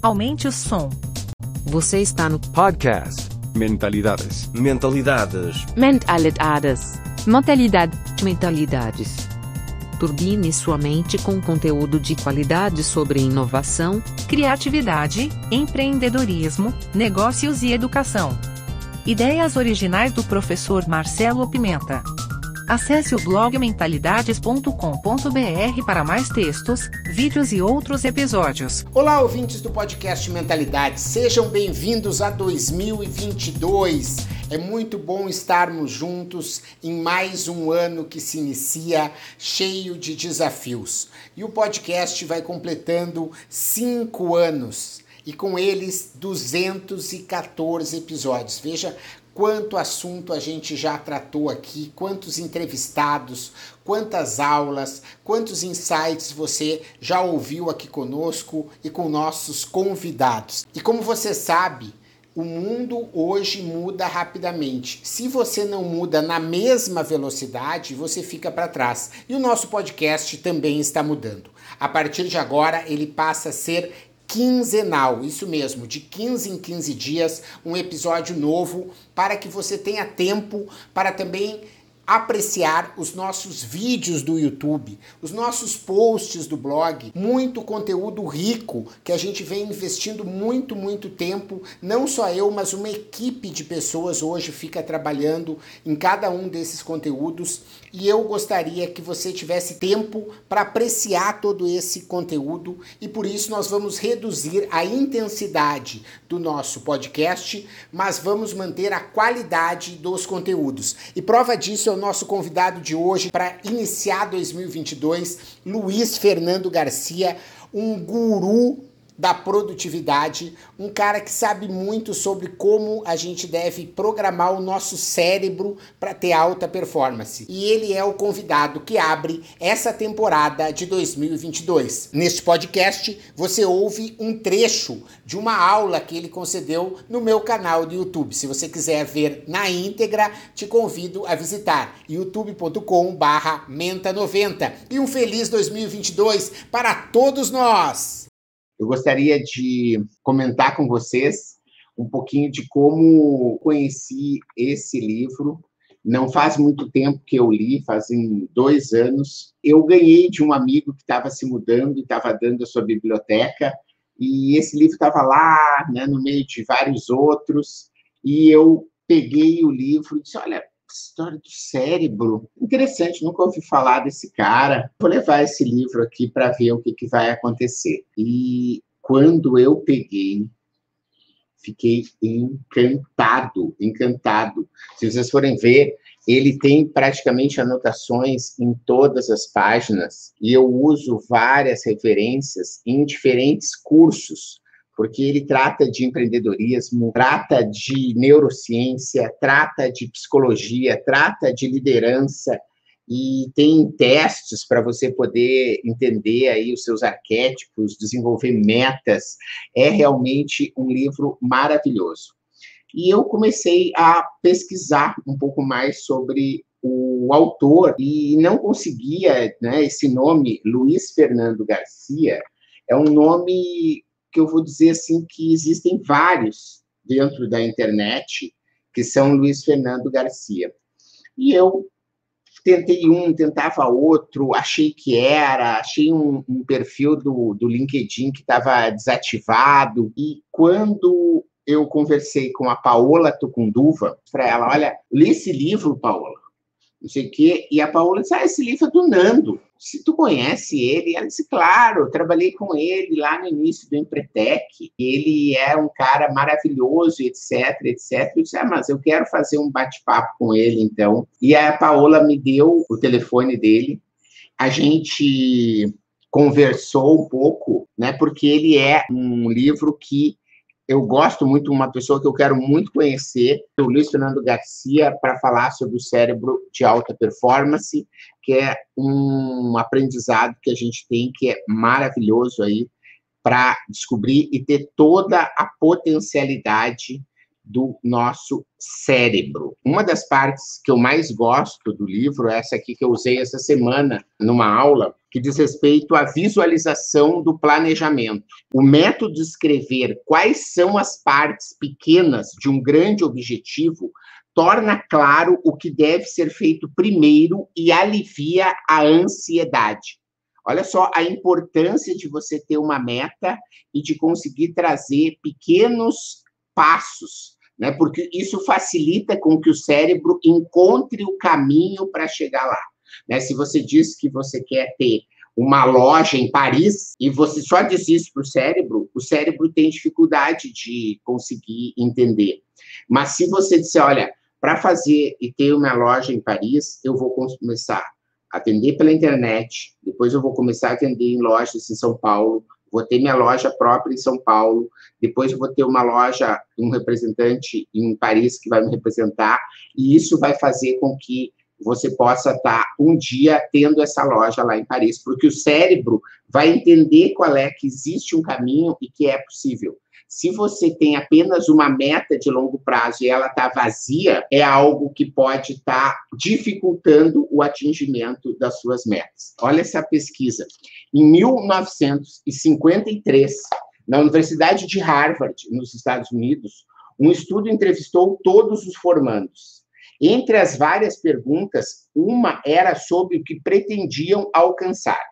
Aumente o som. Você está no Podcast Mentalidades. Mentalidades. Mentalidades. Mentalidade. Mentalidades. Turbine sua mente com conteúdo de qualidade sobre inovação, Criatividade, empreendedorismo, negócios e educação. Ideias originais do professor Marcelo Pimenta. Acesse o blog mentalidades.com.br para mais textos, vídeos e outros episódios. Olá, ouvintes do podcast Mentalidade, sejam bem-vindos a 2022. É muito bom estarmos juntos em mais um ano que se inicia cheio de desafios. E o podcast vai completando cinco anos e com eles 214 episódios. Veja quanto assunto a gente já tratou aqui, quantos entrevistados, quantas aulas, quantos insights você já ouviu aqui conosco e com nossos convidados. E como você sabe, o mundo hoje muda rapidamente. Se você não muda na mesma velocidade, você fica para trás. E o nosso podcast também está mudando. A partir de agora, ele passa a ser quinzenal, isso mesmo, de 15 em 15 dias, um episódio novo para que você tenha tempo para também apreciar os nossos vídeos do YouTube, os nossos posts do blog, muito conteúdo rico que a gente vem investindo muito, muito tempo. Não só eu, mas uma equipe de pessoas hoje fica trabalhando em cada um desses conteúdos e eu gostaria que você tivesse tempo para apreciar todo esse conteúdo e por isso nós vamos reduzir a intensidade do nosso podcast, mas vamos manter a qualidade dos conteúdos. E prova disso é nosso convidado de hoje para iniciar 2022, Luiz Fernando Garcia, um guru da produtividade, um cara que sabe muito sobre como a gente deve programar o nosso cérebro para ter alta performance. E ele é o convidado que abre essa temporada de 2022. Neste podcast, você ouve um trecho de uma aula que ele concedeu no meu canal do YouTube. Se você quiser ver na íntegra, te convido a visitar youtube.com/menta90. E um feliz 2022 para todos nós. Eu gostaria de comentar com vocês um pouquinho de como conheci esse livro. Não faz muito tempo que eu li, fazem dois anos. Eu ganhei de um amigo que estava se mudando e estava dando a sua biblioteca, e esse livro estava lá, né, no meio de vários outros, e eu peguei o livro e disse: Olha, história do cérebro. Interessante, nunca ouvi falar desse cara. Vou levar esse livro aqui para ver o que, que vai acontecer. E quando eu peguei, fiquei encantado, encantado. Se vocês forem ver, ele tem praticamente anotações em todas as páginas e eu uso várias referências em diferentes cursos porque ele trata de empreendedorismo, trata de neurociência, trata de psicologia, trata de liderança e tem testes para você poder entender aí os seus arquétipos, desenvolver metas. É realmente um livro maravilhoso. E eu comecei a pesquisar um pouco mais sobre o autor e não conseguia, né, esse nome, Luiz Fernando Garcia, é um nome que eu vou dizer assim que existem vários dentro da internet que são Luiz Fernando Garcia. E eu tentei um, tentava outro, achei que era, achei um, um perfil do, do LinkedIn que estava desativado. E quando eu conversei com a Paola Tucunduva, para ela, olha, li esse livro, Paola, não sei o quê, e a Paola disse, ah, esse livro é do Nando. Se tu conhece ele, ela disse, claro, eu trabalhei com ele lá no início do Empretec, ele é um cara maravilhoso, etc, etc. Eu disse, ah, mas eu quero fazer um bate-papo com ele, então. E a Paola me deu o telefone dele, a gente conversou um pouco, né, porque ele é um livro que eu gosto muito, uma pessoa que eu quero muito conhecer, o Luiz Fernando Garcia, para falar sobre o cérebro de alta performance, que é um aprendizado que a gente tem que é maravilhoso aí para descobrir e ter toda a potencialidade do nosso cérebro. Uma das partes que eu mais gosto do livro essa aqui que eu usei essa semana numa aula, que diz respeito à visualização do planejamento. O método de escrever quais são as partes pequenas de um grande objetivo torna claro o que deve ser feito primeiro e alivia a ansiedade. Olha só a importância de você ter uma meta e de conseguir trazer pequenos passos né? Porque isso facilita com que o cérebro encontre o caminho para chegar lá. Né? Se você diz que você quer ter uma loja em Paris e você só diz isso para o cérebro, o cérebro tem dificuldade de conseguir entender. Mas se você disser, olha, para fazer e ter uma loja em Paris, eu vou começar a atender pela internet, depois eu vou começar a atender em lojas em São Paulo, vou ter minha loja própria em São Paulo, depois vou ter uma loja, um representante em Paris que vai me representar, e isso vai fazer com que você possa estar um dia tendo essa loja lá em Paris, porque o cérebro vai entender qual é que existe um caminho e que é possível. Se você tem apenas uma meta de longo prazo e ela está vazia, é algo que pode estar tá dificultando o atingimento das suas metas. Olha essa pesquisa. Em 1953, na Universidade de Harvard, nos Estados Unidos, um estudo entrevistou todos os formandos. Entre as várias perguntas, uma era sobre o que pretendiam alcançar.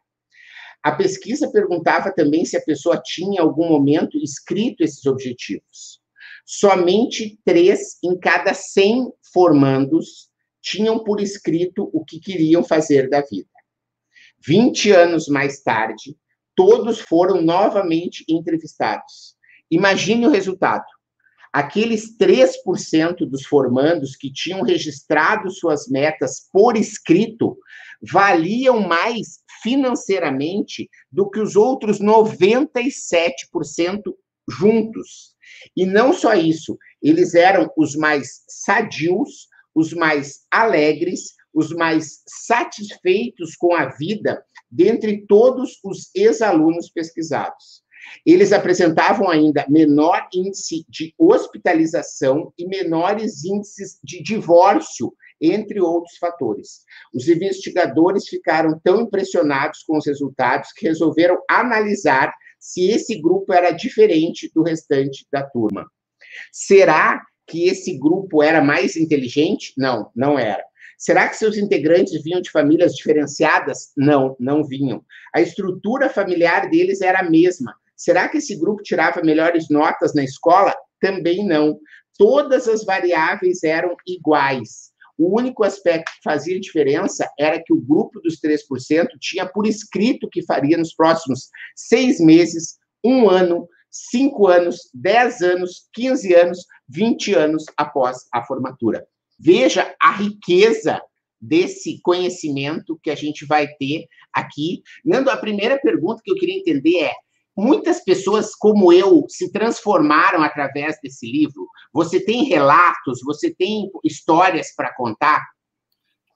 A pesquisa perguntava também se a pessoa tinha, em algum momento, escrito esses objetivos. Somente três em cada 100 formandos tinham por escrito o que queriam fazer da vida. 20 anos mais tarde, todos foram novamente entrevistados. Imagine o resultado. Aqueles 3% dos formandos que tinham registrado suas metas por escrito valiam mais financeiramente do que os outros 97% juntos. E não só isso, eles eram os mais sadios, os mais alegres, os mais satisfeitos com a vida dentre todos os ex-alunos pesquisados. Eles apresentavam ainda menor índice de hospitalização e menores índices de divórcio entre outros fatores. Os investigadores ficaram tão impressionados com os resultados que resolveram analisar se esse grupo era diferente do restante da turma. Será que esse grupo era mais inteligente? Não, não era. Será que seus integrantes vinham de famílias diferenciadas? Não, não vinham. A estrutura familiar deles era a mesma. Será que esse grupo tirava melhores notas na escola? Também não. Todas as variáveis eram iguais. O único aspecto que fazia diferença era que o grupo dos 3% tinha por escrito que faria nos próximos seis meses, um ano, cinco anos, dez anos, quinze anos, vinte anos após a formatura. Veja a riqueza desse conhecimento que a gente vai ter aqui. Nando, a primeira pergunta que eu queria entender é: muitas pessoas como eu se transformaram através desse livro? Você tem relatos, você tem histórias para contar?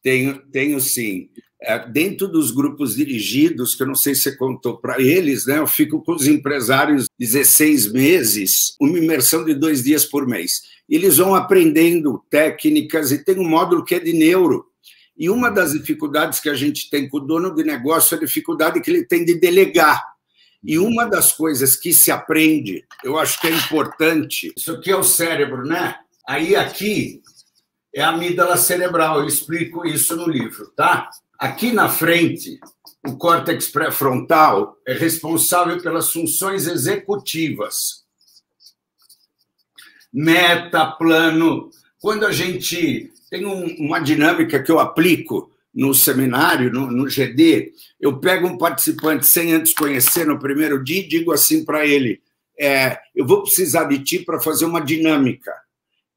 Tenho, tenho sim. É, dentro dos grupos dirigidos, que eu não sei se você contou para eles, né? Eu fico com os empresários 16 meses, uma imersão de dois dias por mês. Eles vão aprendendo técnicas e tem um módulo que é de neuro. E uma das dificuldades que a gente tem com o dono de negócio é a dificuldade que ele tem de delegar. E uma das coisas que se aprende, eu acho que é importante, isso aqui é o cérebro, né? Aí aqui é a amígdala cerebral, eu explico isso no livro, tá? Aqui na frente, o córtex pré-frontal é responsável pelas funções executivas. Meta, plano. Quando a gente tem um, uma dinâmica que eu aplico no seminário, no, no GD, eu pego um participante sem antes conhecer no primeiro dia e digo assim para ele: é, eu vou precisar de ti para fazer uma dinâmica.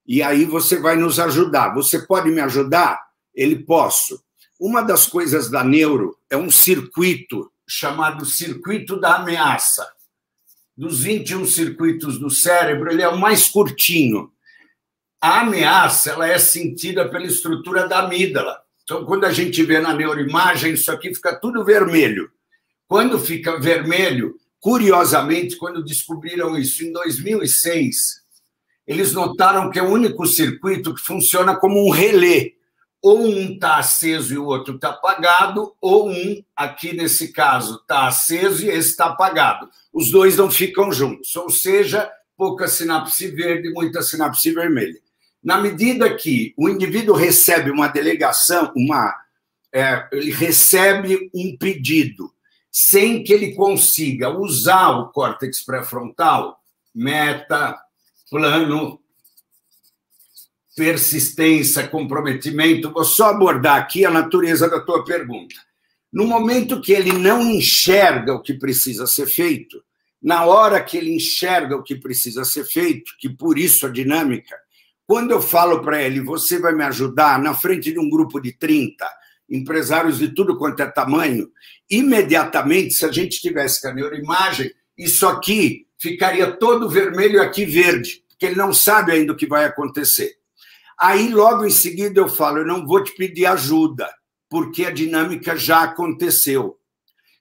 E aí você vai nos ajudar. Você pode me ajudar? Ele posso. Uma das coisas da neuro é um circuito chamado circuito da ameaça. Dos 21 circuitos do cérebro, ele é o mais curtinho. A ameaça ela é sentida pela estrutura da amígdala. Então, quando a gente vê na neuroimagem, isso aqui fica tudo vermelho. Quando fica vermelho, curiosamente, quando descobriram isso em 2006, eles notaram que é o único circuito que funciona como um relé. Ou um está aceso e o outro está apagado, ou um, aqui nesse caso, está aceso e esse está apagado. Os dois não ficam juntos, ou seja, pouca sinapse verde e muita sinapse vermelha. Na medida que o indivíduo recebe uma delegação, uma, é, ele recebe um pedido sem que ele consiga usar o córtex pré-frontal, meta, plano, persistência, comprometimento. Vou só abordar aqui a natureza da tua pergunta. No momento que ele não enxerga o que precisa ser feito, na hora que ele enxerga o que precisa ser feito, que por isso a dinâmica, quando eu falo para ele, você vai me ajudar na frente de um grupo de 30 empresários de tudo quanto é tamanho, imediatamente, se a gente tivesse com a neuroimagem, isso aqui ficaria todo vermelho e aqui verde, porque ele não sabe ainda o que vai acontecer. Aí, logo em seguida, eu falo: eu não vou te pedir ajuda, porque a dinâmica já aconteceu.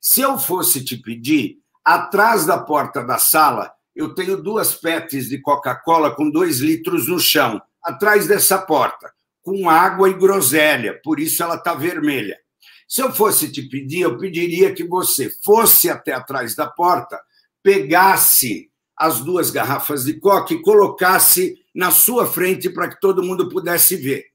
Se eu fosse te pedir, atrás da porta da sala, eu tenho duas petes de Coca-Cola com dois litros no chão, atrás dessa porta, com água e groselha, por isso ela está vermelha. Se eu fosse te pedir, eu pediria que você fosse até atrás da porta, pegasse as duas garrafas de coca e colocasse na sua frente para que todo mundo pudesse ver.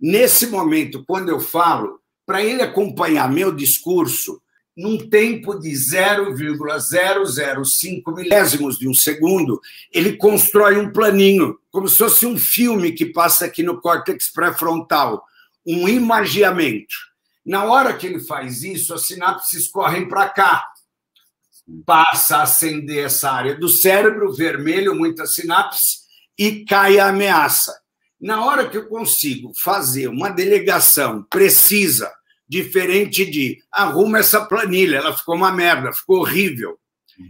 Nesse momento, quando eu falo, para ele acompanhar meu discurso, num tempo de 0,005 milésimos de um segundo, ele constrói um planinho, como se fosse um filme que passa aqui no córtex pré-frontal, um imagiamento. Na hora que ele faz isso, as sinapses correm para cá, passa a acender essa área do cérebro, vermelho, muita sinapse, e cai a ameaça. Na hora que eu consigo fazer uma delegação precisa, diferente de arruma essa planilha, ela ficou uma merda, ficou horrível.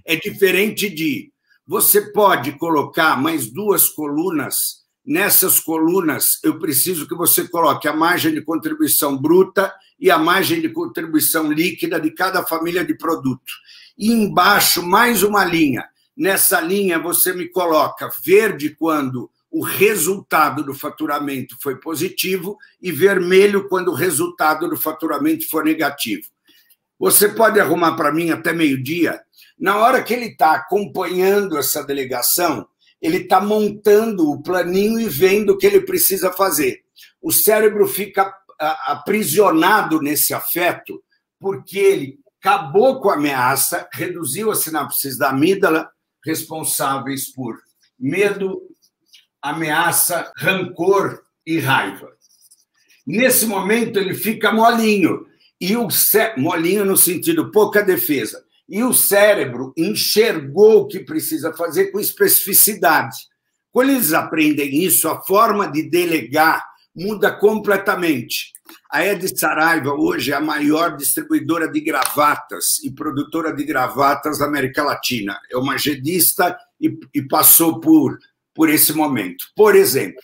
É diferente de você pode colocar mais duas colunas. Nessas colunas, eu preciso que você coloque a margem de contribuição bruta e a margem de contribuição líquida de cada família de produto e embaixo mais uma linha. Nessa linha você me coloca verde quando o resultado do faturamento foi positivo e vermelho quando o resultado do faturamento for negativo. Você pode arrumar para mim até meio-dia? Na hora que ele está acompanhando essa delegação, ele está montando o planinho e vendo o que ele precisa fazer. O cérebro fica aprisionado nesse afeto porque ele acabou com a ameaça, reduziu as sinapses da amígdala, responsáveis por medo, ameaça, rancor e raiva. Nesse momento, ele fica molinho, e o cé... molinho no sentido pouca defesa. E o cérebro enxergou o que precisa fazer com especificidade. Quando eles aprendem isso, a forma de delegar muda completamente. A Ed Saraiva hoje é a maior distribuidora de gravatas e produtora de gravatas da América Latina. É uma jedista e, e passou por, por esse momento. Por exemplo,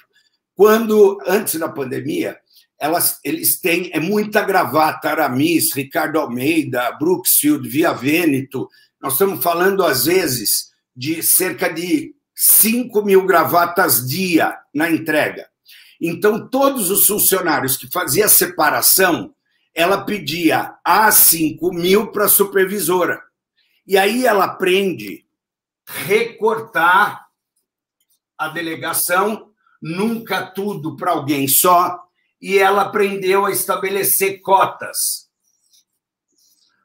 quando, antes da pandemia, elas, eles têm é muita gravata, Aramis, Ricardo Almeida, Brooksfield, Via Vêneto. Nós estamos falando, às vezes, de cerca de 5 mil gravatas dia na entrega. Então, todos os funcionários que faziam a separação, ela pedia a 5 mil para a supervisora. E aí ela aprende recortar a delegação, nunca tudo para alguém só, e ela aprendeu a estabelecer cotas.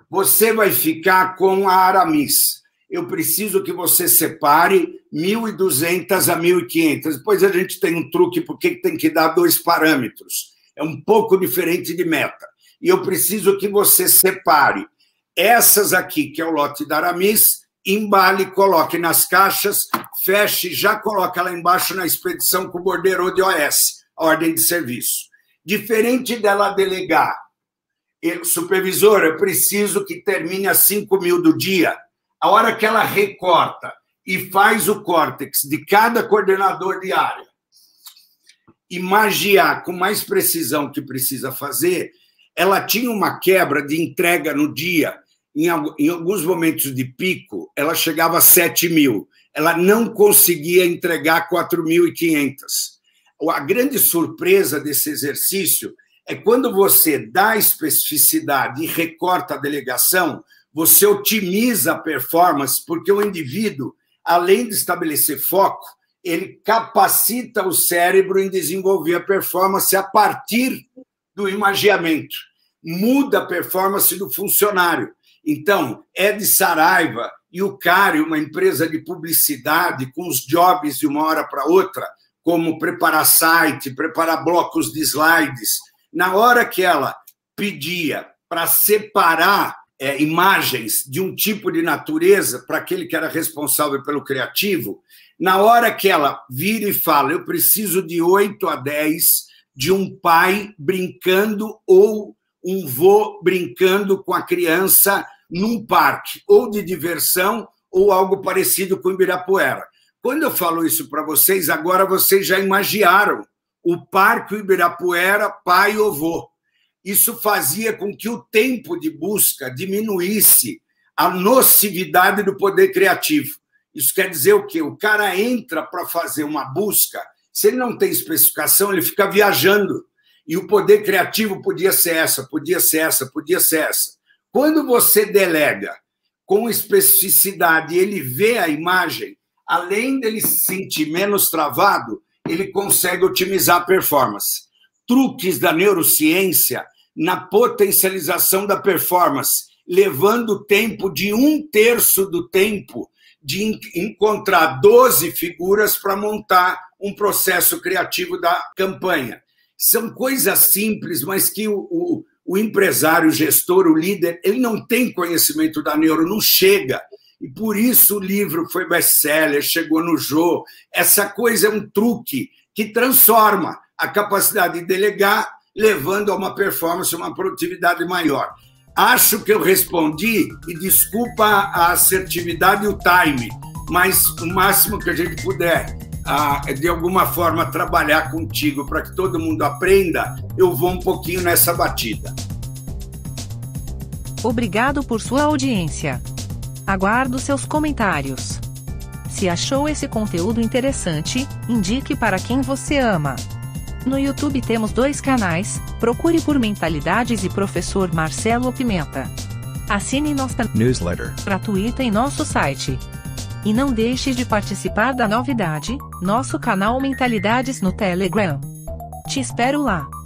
Você vai ficar com a Aramis eu preciso que você separe 1.200 a 1.500. Depois a gente tem um truque porque tem que dar dois parâmetros. É um pouco diferente de meta. E eu preciso que você separe essas aqui, que é o lote da Aramis, embale, coloque nas caixas, feche, já coloca lá embaixo na expedição com o bordeiro de OS, ordem de serviço. Diferente dela delegar, supervisor, eu preciso que termine às 5 mil do dia a hora que ela recorta e faz o córtex de cada coordenador de área imagiar com mais precisão que precisa fazer, ela tinha uma quebra de entrega no dia em, em alguns momentos de pico, ela chegava a 7 mil. Ela não conseguia entregar 4.500. A grande surpresa desse exercício é quando você dá especificidade e recorta a delegação, você otimiza a performance, porque o indivíduo, além de estabelecer foco, ele capacita o cérebro em desenvolver a performance a partir do imagiamento. Muda a performance do funcionário. Então, Ed Saraiva e o Cari, uma empresa de publicidade com os jobs de uma hora para outra, como preparar site, preparar blocos de slides, na hora que ela pedia para separar é, imagens de um tipo de natureza para aquele que era responsável pelo criativo, na hora que ela vira e fala, eu preciso de 8 a 10 de um pai brincando ou um vô brincando com a criança num parque, ou de diversão, ou algo parecido com Ibirapuera. Quando eu falo isso para vocês, agora vocês já imaginaram o Parque Ibirapuera, pai ou vô. Isso fazia com que o tempo de busca diminuísse a nocividade do poder criativo. Isso quer dizer o quê? O cara entra para fazer uma busca, se ele não tem especificação, ele fica viajando. E o poder criativo podia ser essa, podia ser essa, podia ser essa. Quando você delega com especificidade, ele vê a imagem, além dele se sentir menos travado, ele consegue otimizar a performance. Truques da neurociência na potencialização da performance, levando o tempo de um terço do tempo de encontrar 12 figuras para montar um processo criativo da campanha. São coisas simples, mas que o, o, o empresário, o gestor, o líder, ele não tem conhecimento da neuro, não chega. E por isso o livro foi best-seller, chegou no Jô. Essa coisa é um truque que transforma a capacidade de delegar, levando a uma performance, uma produtividade maior. Acho que eu respondi, e desculpa a assertividade e o time, mas o máximo que a gente puder, de alguma forma, trabalhar contigo para que todo mundo aprenda, eu vou um pouquinho nessa batida. Obrigado por sua audiência. Aguardo seus comentários. Se achou esse conteúdo interessante, indique para quem você ama. No YouTube temos dois canais, procure por Mentalidades e Professor Marcelo Pimenta. Assine nossa newsletter gratuita em nosso site. E não deixe de participar da novidade, nosso canal Mentalidades no Telegram. Te espero lá!